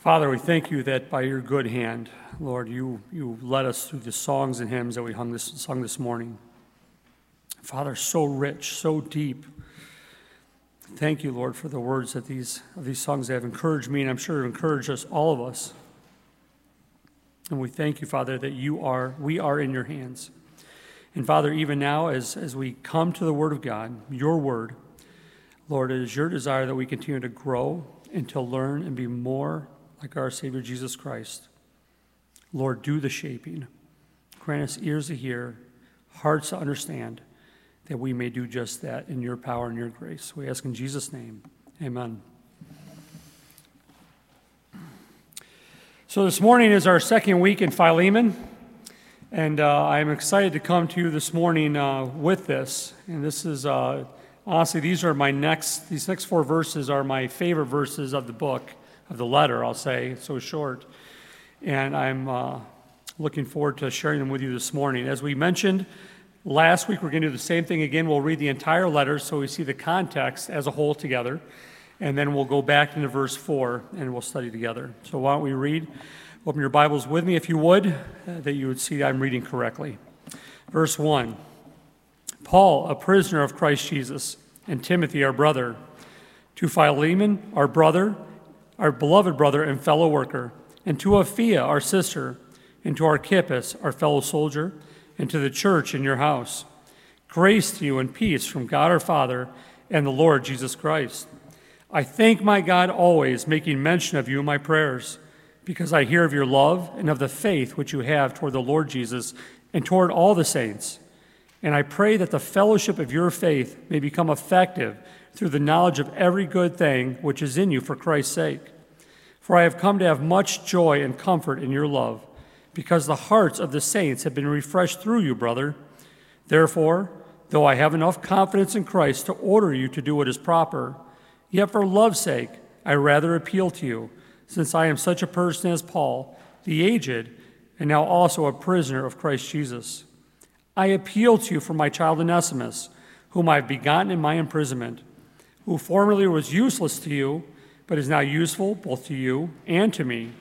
Father, we thank you that by your good hand, Lord, you, you led us through the songs and hymns that we hung this, sung this morning. Father, so rich, so deep. Thank you, Lord, for the words that these, of these songs have encouraged me, and I'm sure have encouraged us, all of us. And we thank you, Father, that you are, we are in your hands. And Father, even now, as, as we come to the Word of God, your Word, Lord, it is your desire that we continue to grow and to learn and be more like our Savior Jesus Christ. Lord, do the shaping. Grant us ears to hear, hearts to understand, that we may do just that in your power and your grace. We ask in Jesus' name. Amen. So, this morning is our second week in Philemon, and uh, I'm excited to come to you this morning uh, with this. And this is, uh, honestly, these are my next, these next four verses are my favorite verses of the book of the letter, I'll say. It's so short. And I'm uh, looking forward to sharing them with you this morning. As we mentioned last week, we're going to do the same thing again. We'll read the entire letter so we see the context as a whole together. And then we'll go back into verse 4 and we'll study together. So why don't we read? Open your Bibles with me if you would, uh, that you would see I'm reading correctly. Verse 1 Paul, a prisoner of Christ Jesus, and Timothy, our brother, to Philemon, our brother, our beloved brother and fellow worker, and to Apphia, our sister, and to Archippus, our fellow soldier, and to the church in your house. Grace to you and peace from God our Father and the Lord Jesus Christ. I thank my God always, making mention of you in my prayers, because I hear of your love and of the faith which you have toward the Lord Jesus and toward all the saints. And I pray that the fellowship of your faith may become effective through the knowledge of every good thing which is in you for Christ's sake. For I have come to have much joy and comfort in your love, because the hearts of the saints have been refreshed through you, brother. Therefore, though I have enough confidence in Christ to order you to do what is proper, yet for love's sake I rather appeal to you, since I am such a person as Paul, the aged, and now also a prisoner of Christ Jesus. I appeal to you for my child Onesimus, whom I have begotten in my imprisonment who formerly was useless to you, but is now useful both to you and to me.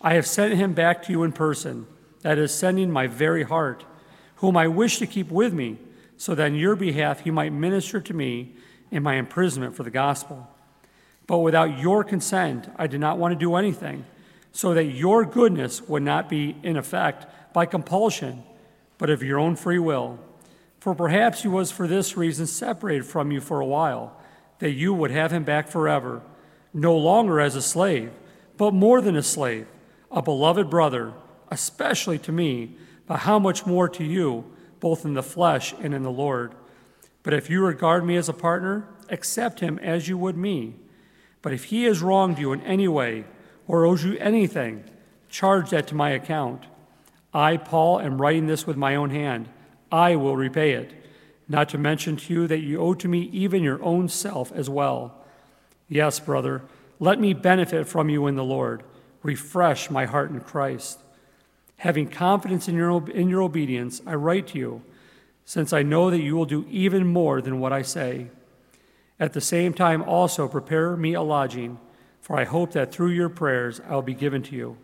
I have sent him back to you in person, that is, sending my very heart, whom I wish to keep with me, so that in your behalf he might minister to me in my imprisonment for the gospel. But without your consent, I did not want to do anything, so that your goodness would not be in effect by compulsion, but of your own free will. For perhaps he was for this reason separated from you for a while that you would have him back forever, no longer as a slave, but more than a slave, a beloved brother, especially to me, but how much more to you, both in the flesh and in the Lord. But if you regard me as a partner, accept him as you would me. But if he has wronged you in any way or owes you anything, charge that to my account. I, Paul, am writing this with my own hand. I will repay it not to mention to you that you owe to me even your own self as well. Yes, brother, let me benefit from you in the Lord. Refresh my heart in Christ. Having confidence in your, in your obedience, I write to you, since I know that you will do even more than what I say. At the same time, also prepare me a lodging, for I hope that through your prayers I will be given to you.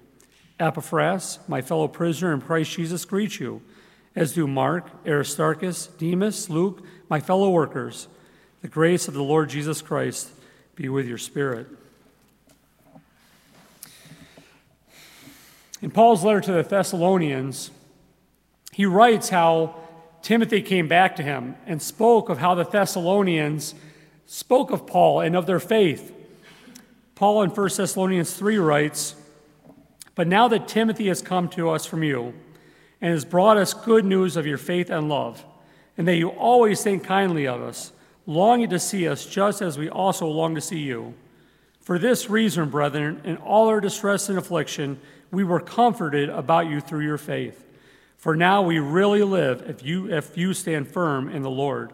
Epaphras, my fellow prisoner in Christ Jesus, greets you as do Mark, Aristarchus, Demas, Luke, my fellow workers. The grace of the Lord Jesus Christ be with your spirit. In Paul's letter to the Thessalonians, he writes how Timothy came back to him and spoke of how the Thessalonians spoke of Paul and of their faith. Paul in 1 Thessalonians 3 writes, But now that Timothy has come to us from you, and has brought us good news of your faith and love, and that you always think kindly of us, longing to see us just as we also long to see you. For this reason, brethren, in all our distress and affliction, we were comforted about you through your faith. For now we really live if you, if you stand firm in the Lord.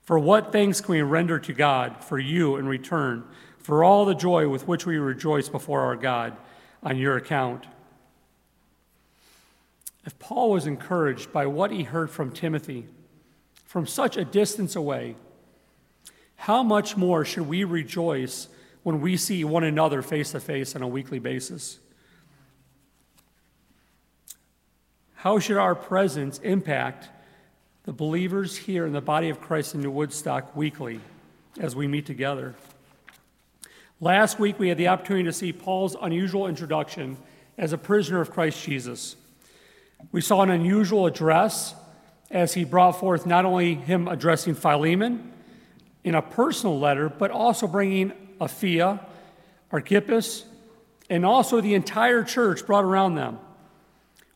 For what thanks can we render to God for you in return, for all the joy with which we rejoice before our God on your account? If Paul was encouraged by what he heard from Timothy from such a distance away, how much more should we rejoice when we see one another face to face on a weekly basis? How should our presence impact the believers here in the body of Christ in New Woodstock weekly as we meet together? Last week, we had the opportunity to see Paul's unusual introduction as a prisoner of Christ Jesus. We saw an unusual address as he brought forth not only him addressing Philemon in a personal letter, but also bringing Apphia, Archippus, and also the entire church brought around them.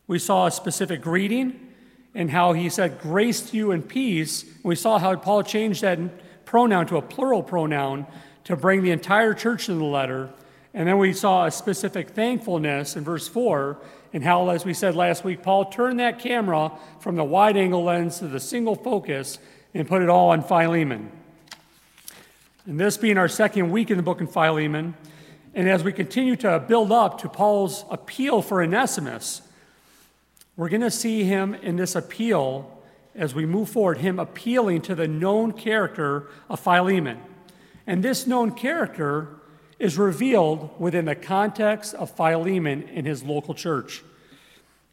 We saw a specific greeting and how he said, Grace to you and peace. We saw how Paul changed that pronoun to a plural pronoun to bring the entire church in the letter. And then we saw a specific thankfulness in verse 4, and how, as we said last week, Paul turned that camera from the wide angle lens to the single focus and put it all on Philemon. And this being our second week in the book in Philemon, and as we continue to build up to Paul's appeal for Onesimus, we're going to see him in this appeal as we move forward, him appealing to the known character of Philemon. And this known character is revealed within the context of Philemon in his local church.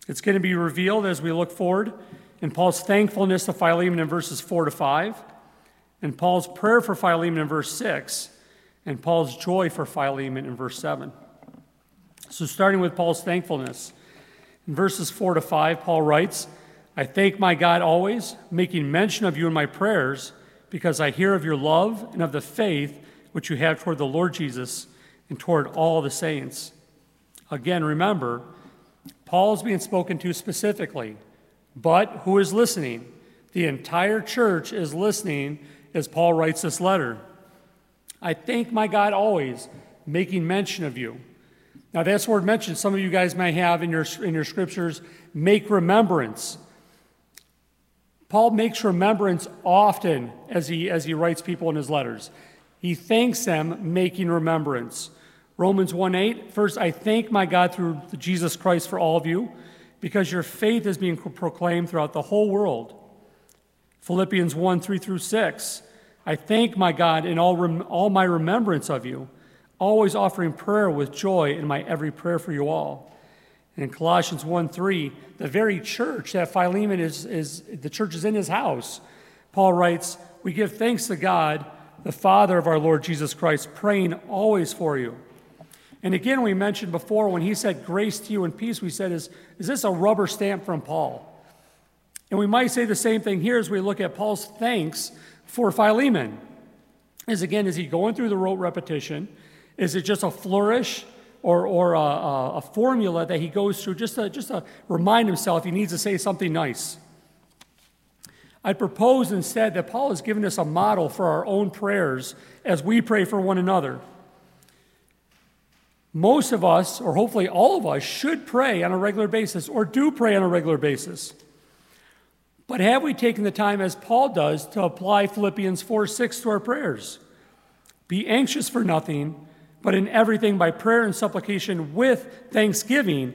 It's going to be revealed as we look forward in Paul's thankfulness to Philemon in verses 4 to 5, and Paul's prayer for Philemon in verse 6, and Paul's joy for Philemon in verse 7. So, starting with Paul's thankfulness, in verses 4 to 5, Paul writes, I thank my God always, making mention of you in my prayers, because I hear of your love and of the faith which you have toward the Lord Jesus and toward all the saints. Again, remember, Paul is being spoken to specifically, but who is listening? The entire church is listening as Paul writes this letter. I thank my God always, making mention of you. Now, that's word mention some of you guys may have in your, in your scriptures make remembrance. Paul makes remembrance often as he, as he writes people in his letters. He thanks them, making remembrance. Romans 1 8, first, I thank my God through Jesus Christ for all of you, because your faith is being proclaimed throughout the whole world. Philippians 1 3 through 6, I thank my God in all, rem- all my remembrance of you, always offering prayer with joy in my every prayer for you all. And in Colossians 1 3, the very church that Philemon is, is, the church is in his house, Paul writes, We give thanks to God the Father of our Lord Jesus Christ, praying always for you. And again, we mentioned before when he said grace to you and peace, we said, is, is this a rubber stamp from Paul? And we might say the same thing here as we look at Paul's thanks for Philemon. Is again, is he going through the rote repetition? Is it just a flourish or, or a, a, formula that he goes through just to, just to remind himself he needs to say something nice? I propose instead that Paul has given us a model for our own prayers as we pray for one another. Most of us, or hopefully all of us, should pray on a regular basis or do pray on a regular basis. But have we taken the time, as Paul does, to apply Philippians 4 6 to our prayers? Be anxious for nothing, but in everything by prayer and supplication with thanksgiving,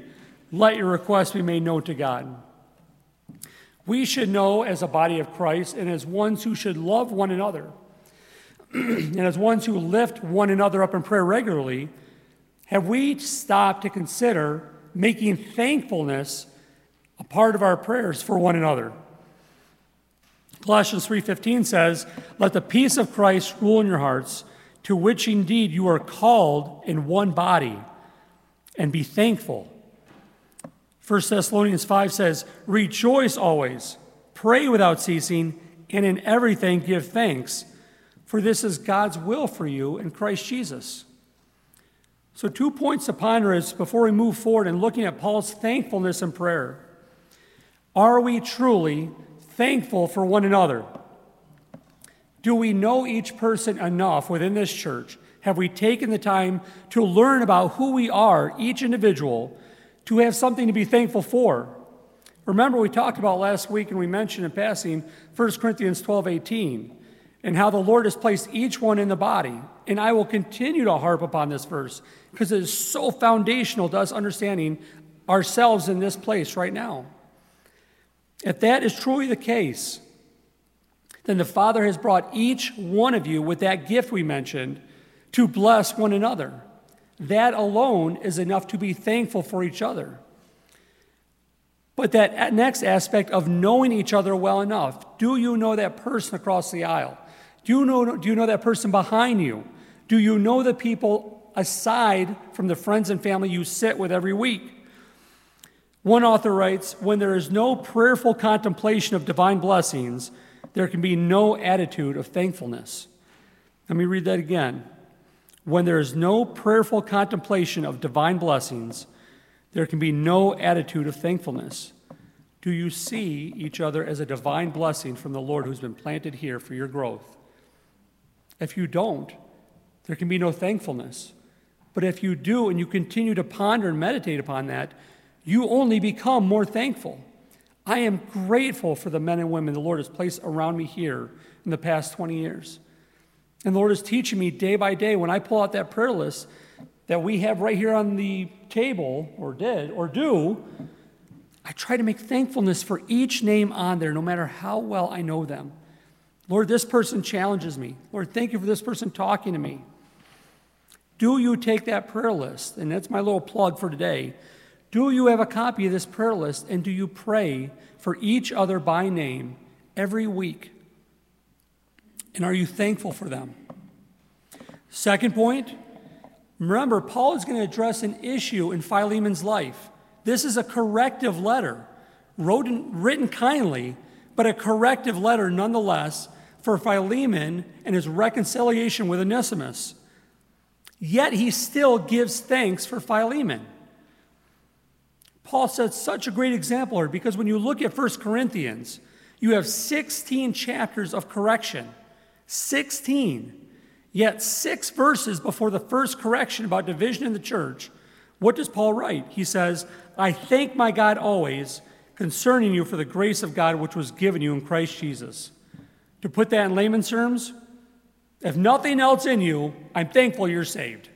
let your requests be made known to God. We should know as a body of Christ and as ones who should love one another and as ones who lift one another up in prayer regularly, have we stopped to consider making thankfulness a part of our prayers for one another? Colossians 3:15 says, "Let the peace of Christ rule in your hearts, to which indeed you are called in one body, and be thankful." 1 Thessalonians 5 says, Rejoice always, pray without ceasing, and in everything give thanks, for this is God's will for you in Christ Jesus. So, two points to ponder is before we move forward in looking at Paul's thankfulness and prayer. Are we truly thankful for one another? Do we know each person enough within this church? Have we taken the time to learn about who we are, each individual? To have something to be thankful for. Remember, we talked about last week and we mentioned in passing 1 Corinthians 12 18 and how the Lord has placed each one in the body. And I will continue to harp upon this verse because it is so foundational to us understanding ourselves in this place right now. If that is truly the case, then the Father has brought each one of you with that gift we mentioned to bless one another. That alone is enough to be thankful for each other. But that next aspect of knowing each other well enough do you know that person across the aisle? Do you know, do you know that person behind you? Do you know the people aside from the friends and family you sit with every week? One author writes When there is no prayerful contemplation of divine blessings, there can be no attitude of thankfulness. Let me read that again. When there is no prayerful contemplation of divine blessings, there can be no attitude of thankfulness. Do you see each other as a divine blessing from the Lord who's been planted here for your growth? If you don't, there can be no thankfulness. But if you do and you continue to ponder and meditate upon that, you only become more thankful. I am grateful for the men and women the Lord has placed around me here in the past 20 years. And the Lord is teaching me day by day when I pull out that prayer list that we have right here on the table, or did, or do, I try to make thankfulness for each name on there, no matter how well I know them. Lord, this person challenges me. Lord, thank you for this person talking to me. Do you take that prayer list? And that's my little plug for today. Do you have a copy of this prayer list and do you pray for each other by name every week? And are you thankful for them? Second point, remember, Paul is going to address an issue in Philemon's life. This is a corrective letter, written kindly, but a corrective letter nonetheless for Philemon and his reconciliation with Onesimus. Yet he still gives thanks for Philemon. Paul sets such a great example here because when you look at 1 Corinthians, you have 16 chapters of correction. 16. Yet, six verses before the first correction about division in the church, what does Paul write? He says, I thank my God always concerning you for the grace of God which was given you in Christ Jesus. To put that in layman's terms, if nothing else in you, I'm thankful you're saved.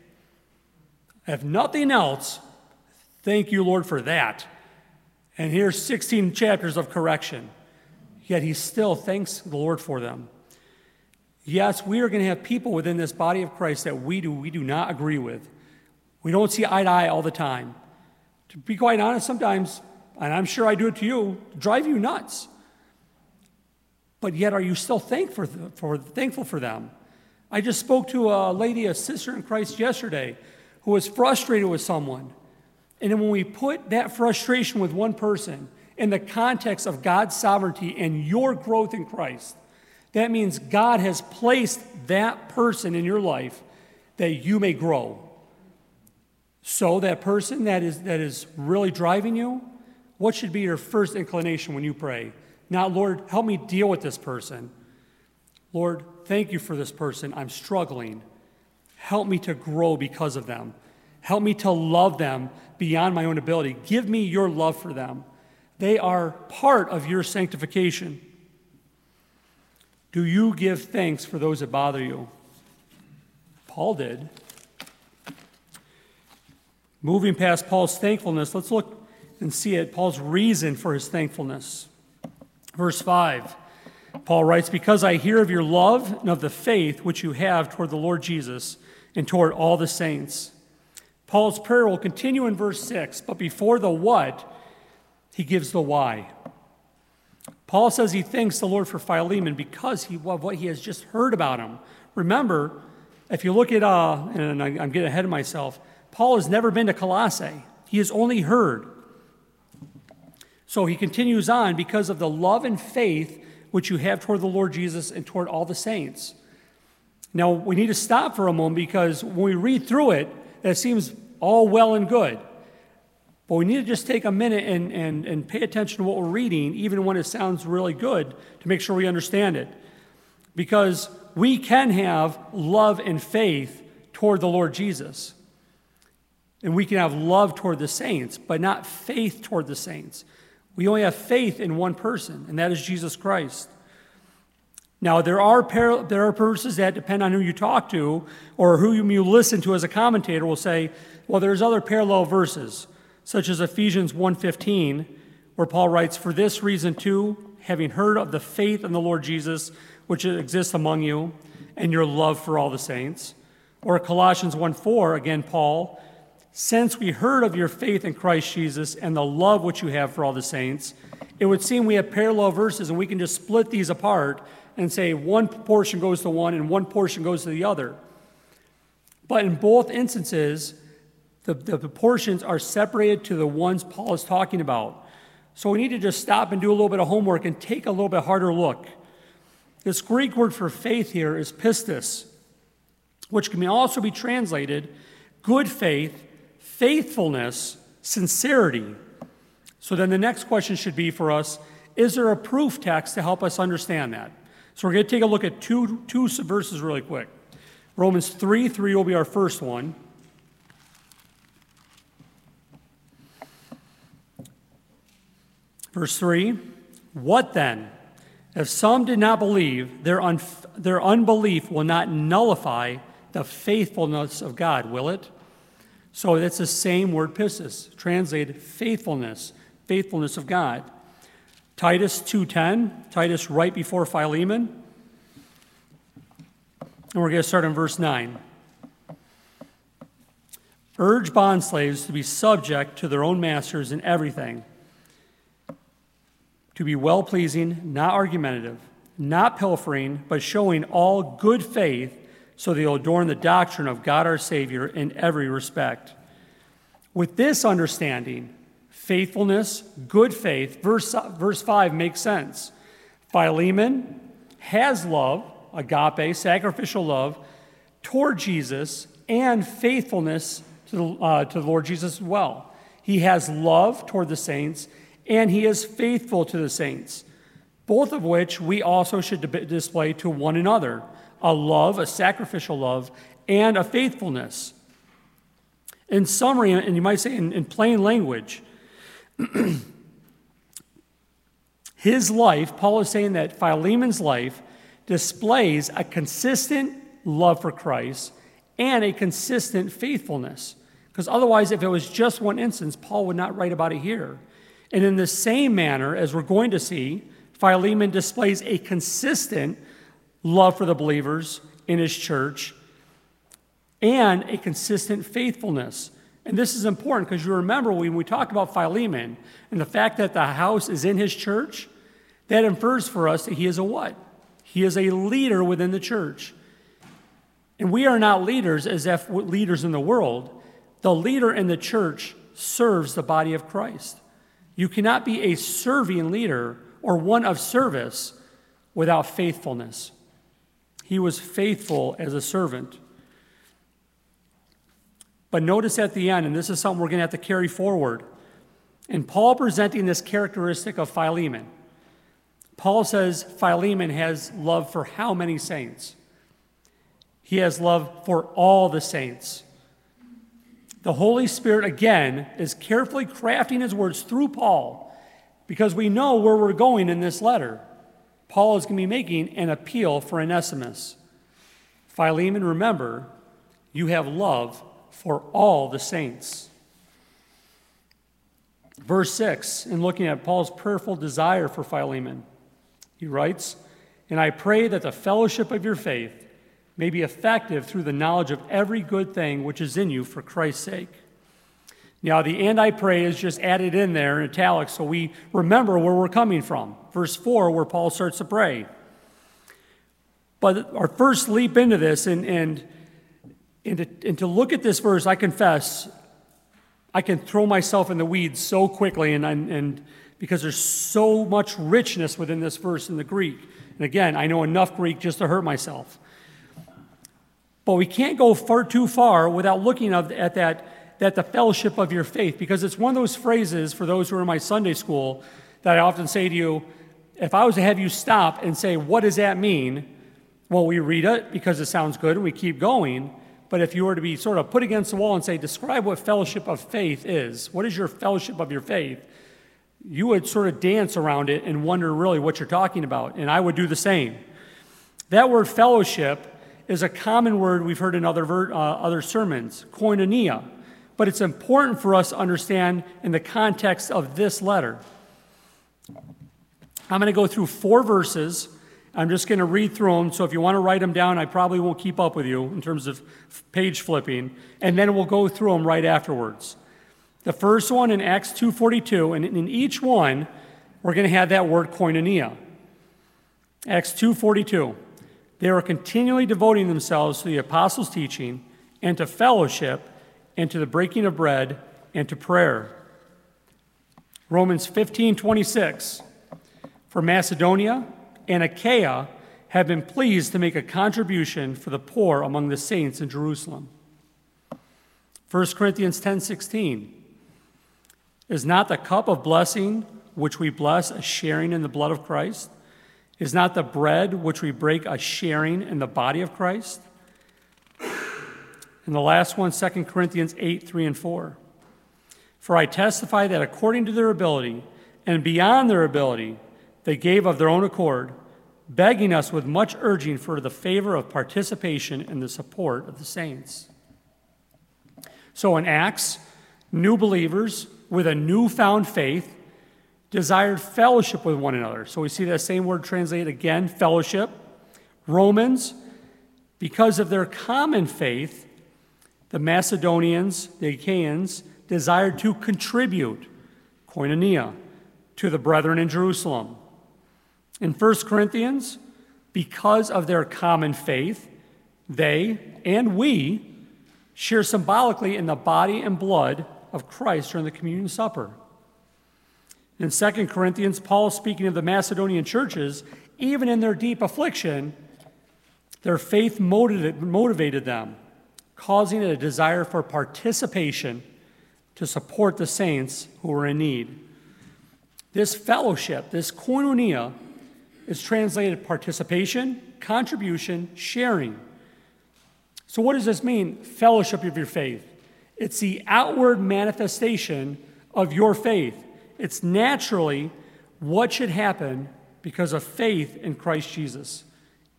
If nothing else, thank you, Lord, for that. And here's 16 chapters of correction. Yet he still thanks the Lord for them. Yes, we are going to have people within this body of Christ that we do, we do not agree with. We don't see eye to eye all the time. To be quite honest, sometimes, and I'm sure I do it to you, drive you nuts. But yet, are you still thankful for, for, thankful for them? I just spoke to a lady, a sister in Christ, yesterday who was frustrated with someone. And then when we put that frustration with one person in the context of God's sovereignty and your growth in Christ, that means God has placed that person in your life that you may grow. So, that person that is, that is really driving you, what should be your first inclination when you pray? Not, Lord, help me deal with this person. Lord, thank you for this person. I'm struggling. Help me to grow because of them. Help me to love them beyond my own ability. Give me your love for them. They are part of your sanctification. Do you give thanks for those that bother you? Paul did. Moving past Paul's thankfulness, let's look and see it Paul's reason for his thankfulness. Verse 5, Paul writes, Because I hear of your love and of the faith which you have toward the Lord Jesus and toward all the saints. Paul's prayer will continue in verse 6, but before the what, he gives the why. Paul says he thanks the Lord for Philemon because he, of what he has just heard about him. Remember, if you look at, uh, and I'm getting ahead of myself, Paul has never been to Colossae. He has only heard. So he continues on because of the love and faith which you have toward the Lord Jesus and toward all the saints. Now, we need to stop for a moment because when we read through it, it seems all well and good. But we need to just take a minute and, and, and pay attention to what we're reading, even when it sounds really good, to make sure we understand it. Because we can have love and faith toward the Lord Jesus. And we can have love toward the saints, but not faith toward the saints. We only have faith in one person, and that is Jesus Christ. Now, there are, par- there are verses that depend on who you talk to or who you listen to as a commentator will say, well, there's other parallel verses such as Ephesians 1:15, where Paul writes, "For this reason too, having heard of the faith in the Lord Jesus which exists among you, and your love for all the saints." Or Colossians 1:4, again, Paul, since we heard of your faith in Christ Jesus and the love which you have for all the saints, it would seem we have parallel verses and we can just split these apart and say one portion goes to one and one portion goes to the other. But in both instances, the, the, the portions are separated to the ones Paul is talking about. So we need to just stop and do a little bit of homework and take a little bit harder look. This Greek word for faith here is pistis, which can also be translated good faith, faithfulness, sincerity. So then the next question should be for us is there a proof text to help us understand that? So we're going to take a look at two, two verses really quick. Romans 3 3 will be our first one. Verse 3 What then? If some did not believe, their, un- their unbelief will not nullify the faithfulness of God, will it? So it's the same word pistis, translated faithfulness, faithfulness of God. Titus 2:10, Titus right before Philemon. And we're going to start in verse 9. Urge bondslaves to be subject to their own masters in everything to be well pleasing, not argumentative, not pilfering, but showing all good faith, so they'll adorn the doctrine of God our Savior in every respect. With this understanding, faithfulness, good faith, verse, verse 5 makes sense. Philemon has love, agape, sacrificial love, toward Jesus, and faithfulness to the, uh, to the Lord Jesus as well. He has love toward the saints and he is faithful to the saints, both of which we also should display to one another a love, a sacrificial love, and a faithfulness. In summary, and you might say in, in plain language, his life, Paul is saying that Philemon's life displays a consistent love for Christ and a consistent faithfulness. Because otherwise, if it was just one instance, Paul would not write about it here. And in the same manner, as we're going to see, Philemon displays a consistent love for the believers in his church and a consistent faithfulness. And this is important because you remember when we talk about Philemon and the fact that the house is in his church, that infers for us that he is a what? He is a leader within the church. And we are not leaders as if leaders in the world. The leader in the church serves the body of Christ. You cannot be a serving leader or one of service without faithfulness. He was faithful as a servant. But notice at the end, and this is something we're going to have to carry forward, in Paul presenting this characteristic of Philemon, Paul says Philemon has love for how many saints? He has love for all the saints. The Holy Spirit, again, is carefully crafting his words through Paul because we know where we're going in this letter. Paul is going to be making an appeal for Onesimus. Philemon, remember, you have love for all the saints. Verse 6, in looking at Paul's prayerful desire for Philemon, he writes, And I pray that the fellowship of your faith may be effective through the knowledge of every good thing which is in you for Christ's sake. Now, the and I pray is just added in there in italics so we remember where we're coming from. Verse 4, where Paul starts to pray. But our first leap into this and, and, and, to, and to look at this verse, I confess, I can throw myself in the weeds so quickly, and, and because there's so much richness within this verse in the Greek. And again, I know enough Greek just to hurt myself. But we can't go far too far without looking at that, that the fellowship of your faith, because it's one of those phrases for those who are in my Sunday school that I often say to you, if I was to have you stop and say, what does that mean? Well, we read it because it sounds good and we keep going. But if you were to be sort of put against the wall and say, describe what fellowship of faith is, what is your fellowship of your faith? You would sort of dance around it and wonder really what you're talking about. And I would do the same. That word fellowship is a common word we've heard in other, ver- uh, other sermons, koinonia. But it's important for us to understand in the context of this letter. I'm going to go through four verses. I'm just going to read through them. So if you want to write them down, I probably won't keep up with you in terms of page flipping. And then we'll go through them right afterwards. The first one in Acts 2.42, and in each one, we're going to have that word koinonia. Acts 2.42. They were continually devoting themselves to the apostles' teaching and to fellowship and to the breaking of bread and to prayer. Romans 15:26 For Macedonia and Achaia have been pleased to make a contribution for the poor among the saints in Jerusalem. 1 Corinthians 10:16 Is not the cup of blessing which we bless a sharing in the blood of Christ? Is not the bread which we break a sharing in the body of Christ? And the last one, 2 Corinthians 8, 3 and 4. For I testify that according to their ability and beyond their ability, they gave of their own accord, begging us with much urging for the favor of participation in the support of the saints. So in Acts, new believers with a newfound faith desired fellowship with one another. So we see that same word translated again, fellowship. Romans, because of their common faith, the Macedonians, the Achaeans, desired to contribute, koinonia, to the brethren in Jerusalem. In 1 Corinthians, because of their common faith, they and we share symbolically in the body and blood of Christ during the communion supper. In 2 Corinthians, Paul speaking of the Macedonian churches, even in their deep affliction, their faith motivated them, causing a desire for participation to support the saints who were in need. This fellowship, this koinonia, is translated participation, contribution, sharing. So, what does this mean, fellowship of your faith? It's the outward manifestation of your faith. It's naturally what should happen because of faith in Christ Jesus.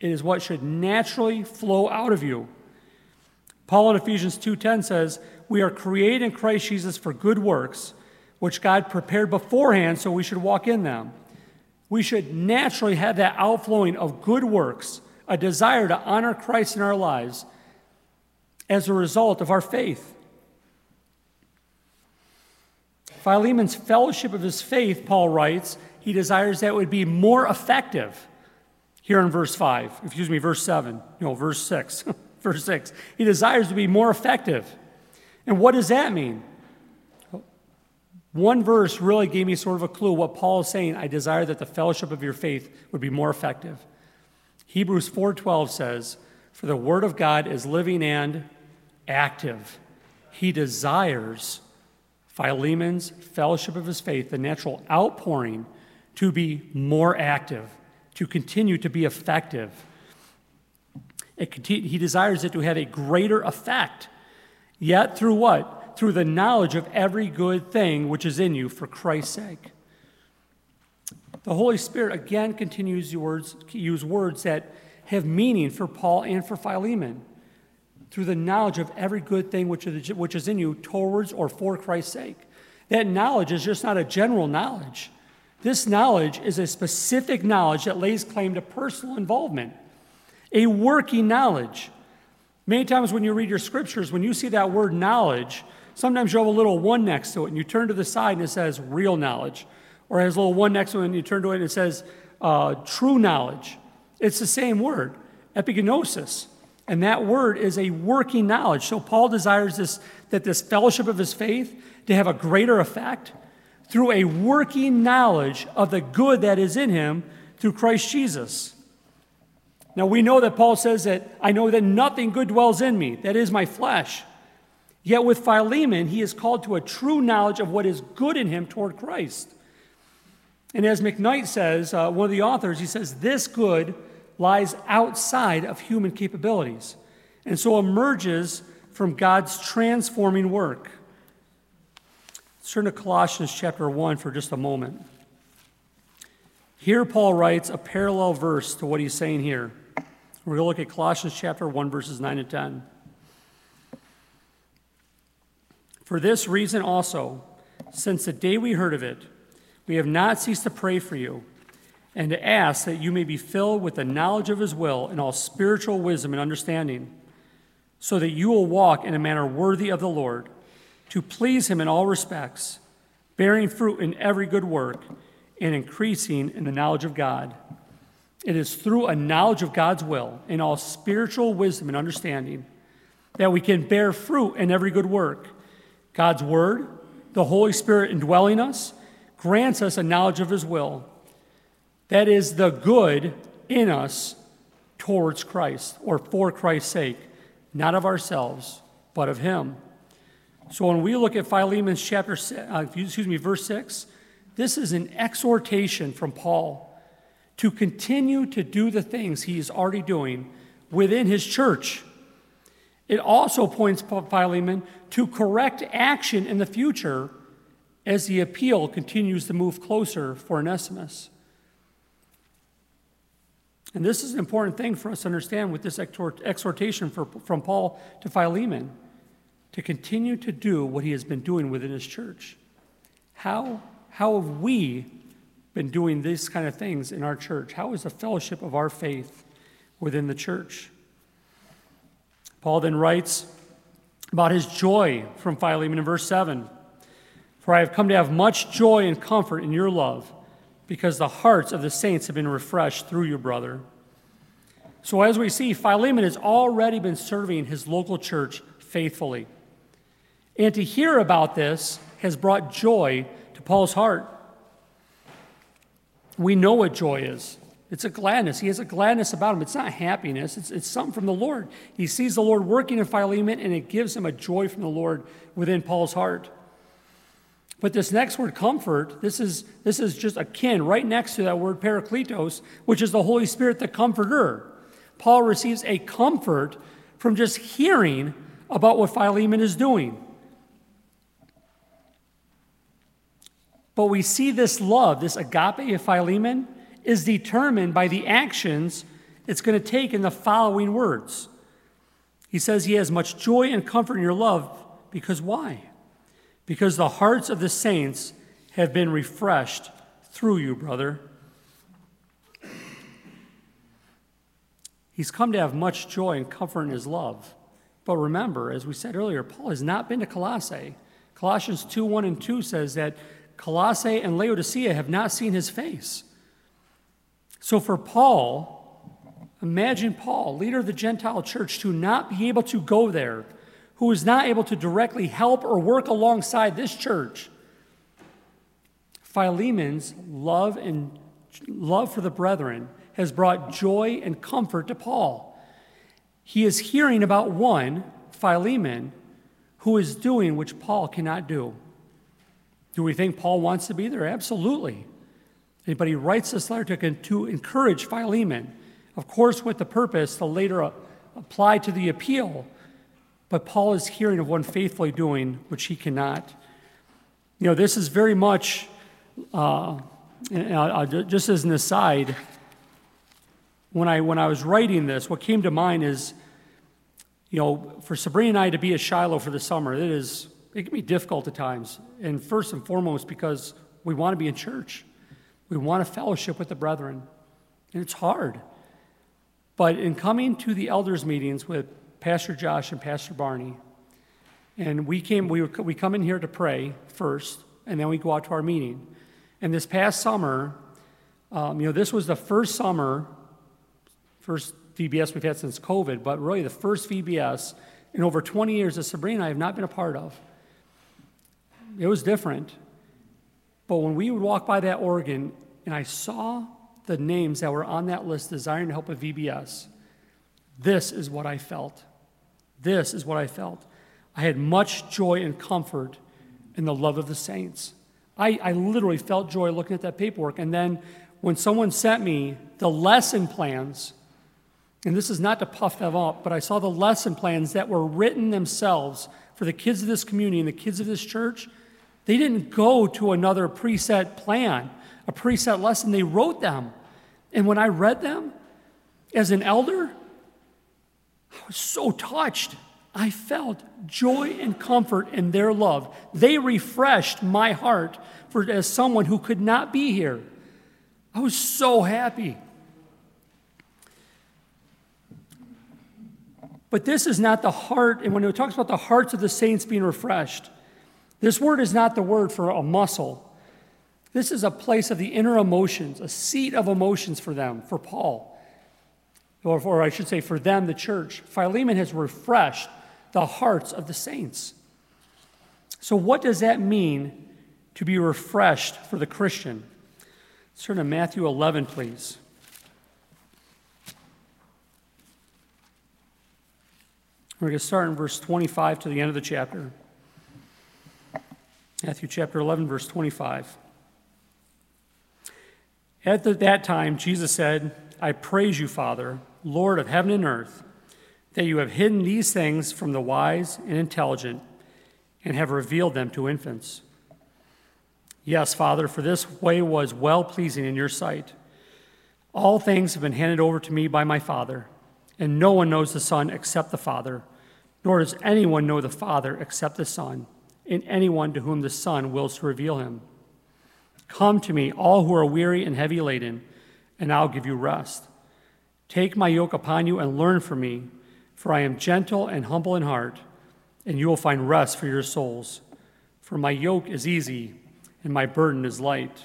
It is what should naturally flow out of you. Paul in Ephesians 2:10 says, we are created in Christ Jesus for good works, which God prepared beforehand so we should walk in them. We should naturally have that outflowing of good works, a desire to honor Christ in our lives as a result of our faith. Philemon's fellowship of his faith, Paul writes, he desires that would be more effective. Here in verse 5, excuse me, verse 7, no, verse 6, verse 6. He desires to be more effective. And what does that mean? One verse really gave me sort of a clue what Paul is saying. I desire that the fellowship of your faith would be more effective. Hebrews 4:12 says, "For the word of God is living and active. He desires Philemon's fellowship of his faith, the natural outpouring, to be more active, to continue to be effective. It, he desires it to have a greater effect Yet through what? Through the knowledge of every good thing which is in you for Christ's sake. The Holy Spirit again continues to use words that have meaning for Paul and for Philemon. Through the knowledge of every good thing which is, which is in you towards or for Christ's sake. That knowledge is just not a general knowledge. This knowledge is a specific knowledge that lays claim to personal involvement, a working knowledge. Many times when you read your scriptures, when you see that word knowledge, sometimes you have a little one next to it, and you turn to the side and it says real knowledge. Or it has a little one next to it, and you turn to it and it says uh, true knowledge. It's the same word, epigenosis. And that word is a working knowledge. So Paul desires this, that this fellowship of his faith to have a greater effect through a working knowledge of the good that is in him through Christ Jesus. Now we know that Paul says that I know that nothing good dwells in me, that is my flesh. Yet with Philemon, he is called to a true knowledge of what is good in him toward Christ. And as McKnight says, uh, one of the authors, he says, this good lies outside of human capabilities and so emerges from God's transforming work. Let's turn to Colossians chapter 1 for just a moment. Here, Paul writes a parallel verse to what he's saying here. We're going to look at Colossians chapter 1, verses 9 and 10. For this reason also, since the day we heard of it, we have not ceased to pray for you, and to ask that you may be filled with the knowledge of his will and all spiritual wisdom and understanding, so that you will walk in a manner worthy of the Lord, to please him in all respects, bearing fruit in every good work, and increasing in the knowledge of God. It is through a knowledge of God's will and all spiritual wisdom and understanding that we can bear fruit in every good work. God's word, the Holy Spirit indwelling us, grants us a knowledge of his will that is the good in us towards Christ or for Christ's sake, not of ourselves, but of Him. So when we look at Philemon's chapter, uh, excuse me, verse 6, this is an exhortation from Paul to continue to do the things he is already doing within his church. It also points Philemon to correct action in the future as the appeal continues to move closer for Onesimus. And this is an important thing for us to understand with this exhortation for, from Paul to Philemon to continue to do what he has been doing within his church. How, how have we been doing these kind of things in our church? How is the fellowship of our faith within the church? Paul then writes about his joy from Philemon in verse 7 For I have come to have much joy and comfort in your love because the hearts of the saints have been refreshed through your brother. So, as we see, Philemon has already been serving his local church faithfully. And to hear about this has brought joy to Paul's heart. We know what joy is. It's a gladness. He has a gladness about him. It's not happiness, it's, it's something from the Lord. He sees the Lord working in Philemon, and it gives him a joy from the Lord within Paul's heart. But this next word, comfort, this is, this is just akin right next to that word parakletos, which is the Holy Spirit, the comforter. Paul receives a comfort from just hearing about what Philemon is doing. But we see this love, this agape of Philemon, is determined by the actions it's going to take in the following words. He says he has much joy and comfort in your love because why? Because the hearts of the saints have been refreshed through you, brother. He's come to have much joy and comfort in his love. But remember, as we said earlier, Paul has not been to Colossae. Colossians 2 1 and 2 says that Colossae and Laodicea have not seen his face. So for Paul, imagine Paul, leader of the Gentile church, to not be able to go there who is not able to directly help or work alongside this church. Philemon's love and love for the brethren has brought joy and comfort to Paul. He is hearing about one, Philemon, who is doing which Paul cannot do. Do we think Paul wants to be there? Absolutely. But he writes this letter to, to encourage Philemon, of course, with the purpose to later uh, apply to the appeal but Paul is hearing of one faithfully doing which he cannot. You know, this is very much, uh, just as an aside, when I, when I was writing this, what came to mind is, you know, for Sabrina and I to be at Shiloh for the summer, it is, it can be difficult at times. And first and foremost, because we want to be in church. We want to fellowship with the brethren. And it's hard. But in coming to the elders' meetings with Pastor Josh and Pastor Barney. And we came, we, we come in here to pray first, and then we go out to our meeting. And this past summer, um, you know, this was the first summer, first VBS we've had since COVID, but really the first VBS in over 20 years that Sabrina I have not been a part of. It was different. But when we would walk by that organ and I saw the names that were on that list desiring to help with VBS, this is what I felt. This is what I felt. I had much joy and comfort in the love of the saints. I, I literally felt joy looking at that paperwork. And then when someone sent me the lesson plans, and this is not to puff them up, but I saw the lesson plans that were written themselves for the kids of this community and the kids of this church. They didn't go to another preset plan, a preset lesson. They wrote them. And when I read them as an elder, I was so touched. I felt joy and comfort in their love. They refreshed my heart for, as someone who could not be here. I was so happy. But this is not the heart, and when it talks about the hearts of the saints being refreshed, this word is not the word for a muscle. This is a place of the inner emotions, a seat of emotions for them, for Paul. Or, or I should say, for them, the church. Philemon has refreshed the hearts of the saints. So, what does that mean to be refreshed for the Christian? Let's turn to Matthew 11, please. We're going to start in verse 25 to the end of the chapter. Matthew chapter 11, verse 25. At the, that time, Jesus said, I praise you, Father, Lord of heaven and earth, that you have hidden these things from the wise and intelligent and have revealed them to infants. Yes, Father, for this way was well pleasing in your sight. All things have been handed over to me by my Father, and no one knows the Son except the Father, nor does anyone know the Father except the Son, and anyone to whom the Son wills to reveal him. Come to me, all who are weary and heavy laden, and I'll give you rest. Take my yoke upon you and learn from me, for I am gentle and humble in heart, and you will find rest for your souls. For my yoke is easy and my burden is light.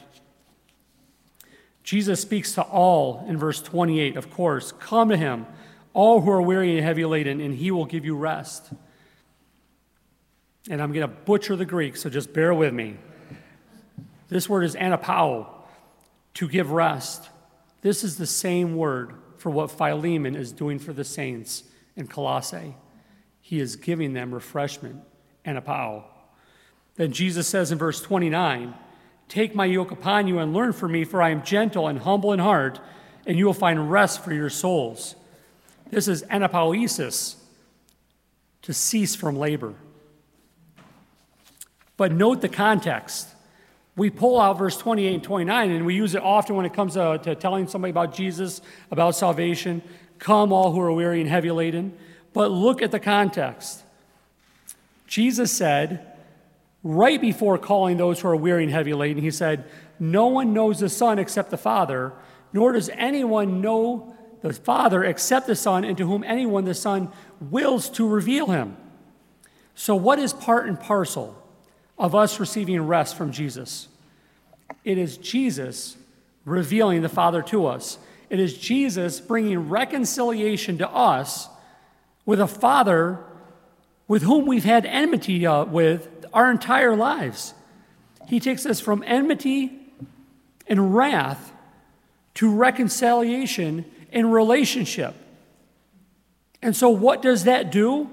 Jesus speaks to all in verse 28, of course. Come to him, all who are weary and heavy laden, and he will give you rest. And I'm going to butcher the Greek, so just bear with me. This word is anapao, to give rest. This is the same word for what Philemon is doing for the saints in Colossae. He is giving them refreshment and a pow. Then Jesus says in verse 29 Take my yoke upon you and learn from me, for I am gentle and humble in heart, and you will find rest for your souls. This is anapoesis, to cease from labor. But note the context we pull out verse 28 and 29, and we use it often when it comes to, to, telling somebody about Jesus, about salvation. Come, all who are weary and heavy laden. But look at the context. Jesus said, right before calling those who are weary and heavy laden, he said, No one knows the Son except the Father, nor does anyone know the Father except the Son, and to whom anyone the Son wills to reveal him. So, what is part and parcel? Of us receiving rest from Jesus. It is Jesus revealing the Father to us. It is Jesus bringing reconciliation to us with a Father with whom we've had enmity uh, with our entire lives. He takes us from enmity and wrath to reconciliation and relationship. And so, what does that do?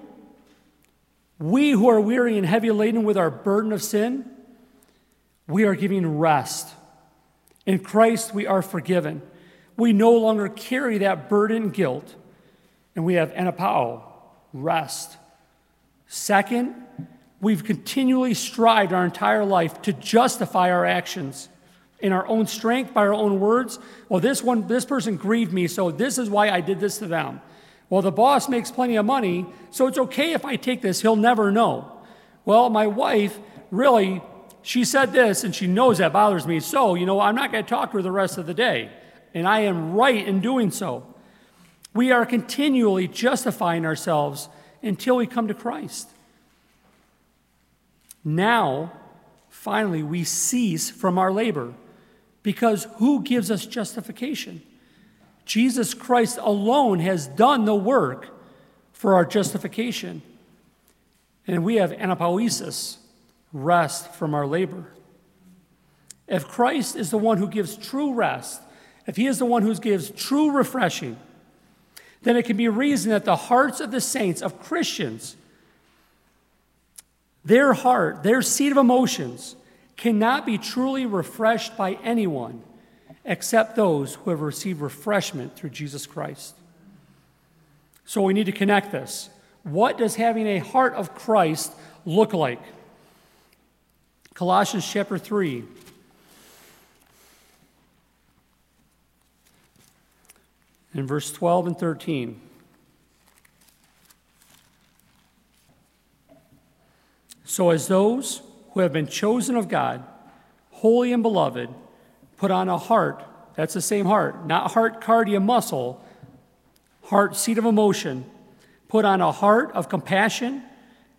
We who are weary and heavy laden with our burden of sin, we are giving rest. In Christ, we are forgiven. We no longer carry that burden guilt, and we have anapao, rest. Second, we've continually strived our entire life to justify our actions in our own strength, by our own words. Well, this one, this person grieved me, so this is why I did this to them. Well, the boss makes plenty of money, so it's okay if I take this, he'll never know. Well, my wife really, she said this and she knows that bothers me, so, you know, I'm not going to talk to her the rest of the day. And I am right in doing so. We are continually justifying ourselves until we come to Christ. Now, finally, we cease from our labor because who gives us justification? Jesus Christ alone has done the work for our justification. And we have anapoesis, rest from our labor. If Christ is the one who gives true rest, if he is the one who gives true refreshing, then it can be reasoned that the hearts of the saints, of Christians, their heart, their seat of emotions, cannot be truly refreshed by anyone except those who have received refreshment through Jesus Christ. So we need to connect this. What does having a heart of Christ look like? Colossians chapter 3. In verse 12 and 13. So, as those who have been chosen of God, holy and beloved, Put on a heart That's the same heart, not heart, cardia, muscle, heart, seat of emotion. Put on a heart of compassion,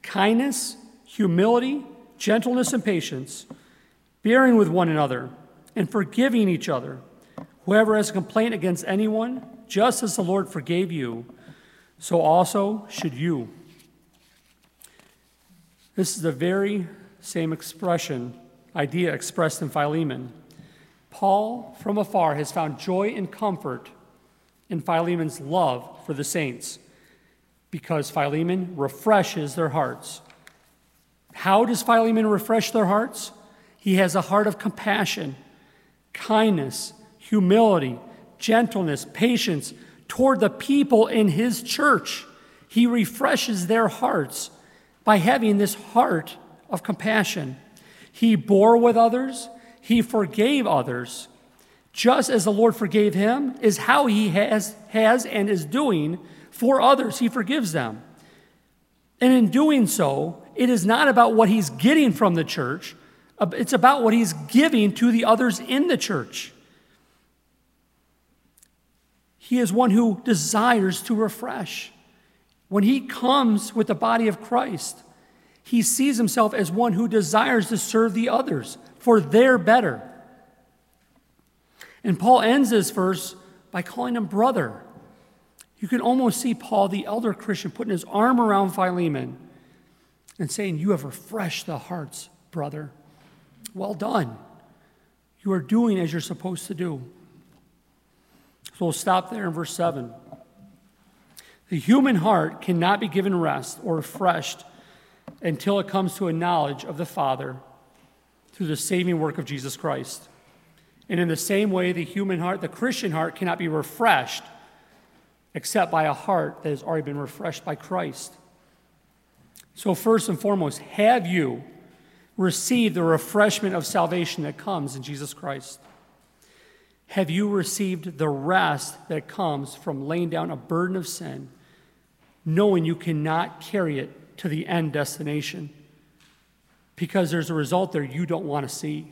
kindness, humility, gentleness, and patience, bearing with one another, and forgiving each other. Whoever has a complaint against anyone, just as the Lord forgave you, so also should you. This is the very same expression, idea expressed in Philemon. Paul, from afar, has found joy and comfort in Philemon's love for the saints because Philemon refreshes their hearts. How does Philemon refresh their hearts? He has a heart of compassion, kindness, humility, gentleness, patience toward the people in his church. He refreshes their hearts by having this heart of compassion. He bore with others, he forgave others. Just as the Lord forgave him, is how he has, has and is doing for others. He forgives them. And in doing so, it is not about what he's getting from the church, uh, it's about what he's giving to the others in the church. He is one who desires to refresh. When he comes with the body of Christ, he sees himself as one who desires to serve the others for their better. And Paul ends this verse by calling him brother. You can almost see Paul, the elder Christian, putting his arm around Philemon and saying, You have refreshed the hearts, brother. Well done. You are doing as you're supposed to do. So we'll stop there in verse 7. The human heart cannot be given rest or refreshed until it comes to a knowledge of the Father through the saving work of Jesus Christ. And in the same way, the human heart, the Christian heart, cannot be refreshed except by a heart that has already been refreshed by Christ. So, first and foremost, have you received the refreshment of salvation that comes in Jesus Christ? Have you received the rest that comes from laying down a burden of sin, knowing you cannot carry it to the end destination? Because there's a result there you don't want to see.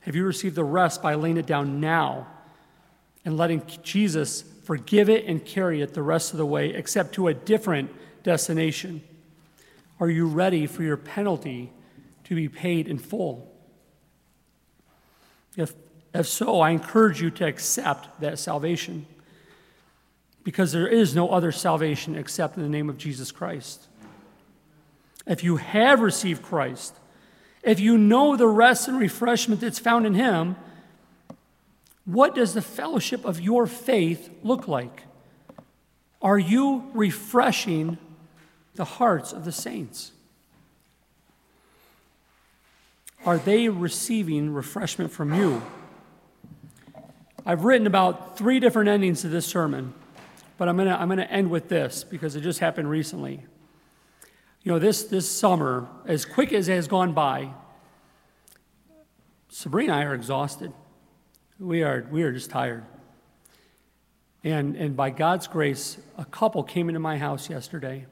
Have you received the rest by laying it down now and letting Jesus forgive it and carry it the rest of the way, except to a different destination? Are you ready for your penalty to be paid in full? If if so, I encourage you to accept that salvation because there is no other salvation except in the name of Jesus Christ. If you have received Christ, if you know the rest and refreshment that's found in Him, what does the fellowship of your faith look like? Are you refreshing the hearts of the saints? Are they receiving refreshment from you? I've written about three different endings to this sermon, but I'm going to I'm going to end with this because it just happened recently. You know, this, this summer, as quick as it has gone by, Sabrina and I are exhausted. We are, we are just tired. And, and by God's grace, a couple came into my house yesterday.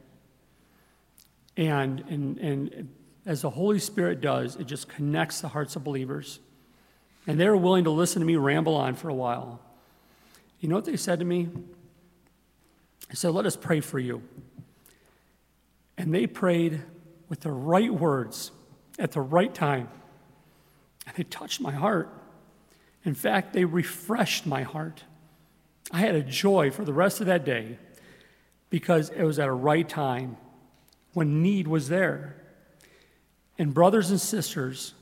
And, and, and as the Holy Spirit does, it just connects the hearts of believers. And they were willing to listen to me ramble on for a while. You know what they said to me? They said, Let us pray for you. And they prayed with the right words at the right time. And they touched my heart. In fact, they refreshed my heart. I had a joy for the rest of that day because it was at a right time when need was there. And, brothers and sisters,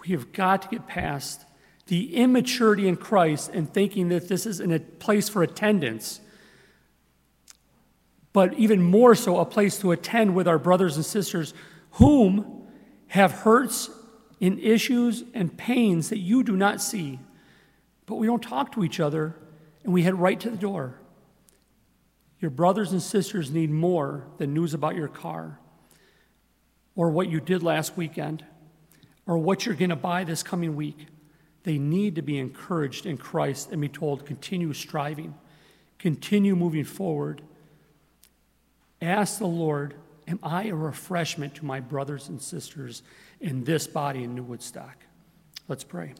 we have got to get past the immaturity in Christ and thinking that this is a place for attendance, but even more so, a place to attend with our brothers and sisters whom have hurts and issues and pains that you do not see. But we don't talk to each other and we head right to the door. Your brothers and sisters need more than news about your car or what you did last weekend or what you're going to buy this coming week. They need to be encouraged in Christ and be told, continue striving, continue moving forward. Ask the Lord, Am I a refreshment to my brothers and sisters in this body in New Woodstock? Let's pray.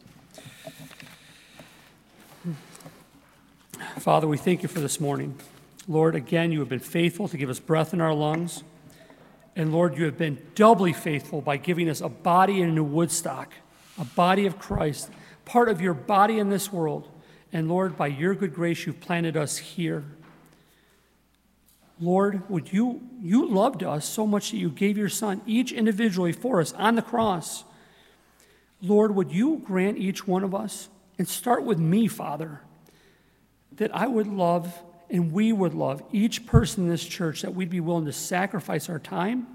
Father, we thank you for this morning. Lord, again, you have been faithful to give us breath in our lungs. And Lord, you have been doubly faithful by giving us a body in New Woodstock, a body of Christ, part of your body in this world. And Lord, by your good grace, you've planted us here. Lord, would you, you loved us so much that you gave your son, each individually for us on the cross. Lord, would you grant each one of us, and start with me, Father, that I would love and we would love each person in this church, that we'd be willing to sacrifice our time,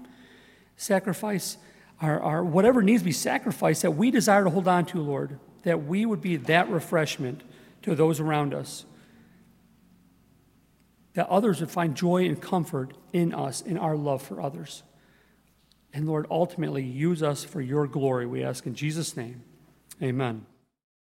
sacrifice our, our whatever needs to be sacrificed that we desire to hold on to, Lord, that we would be that refreshment to those around us, that others would find joy and comfort in us, in our love for others. And Lord, ultimately, use us for your glory, we ask in Jesus' name. Amen.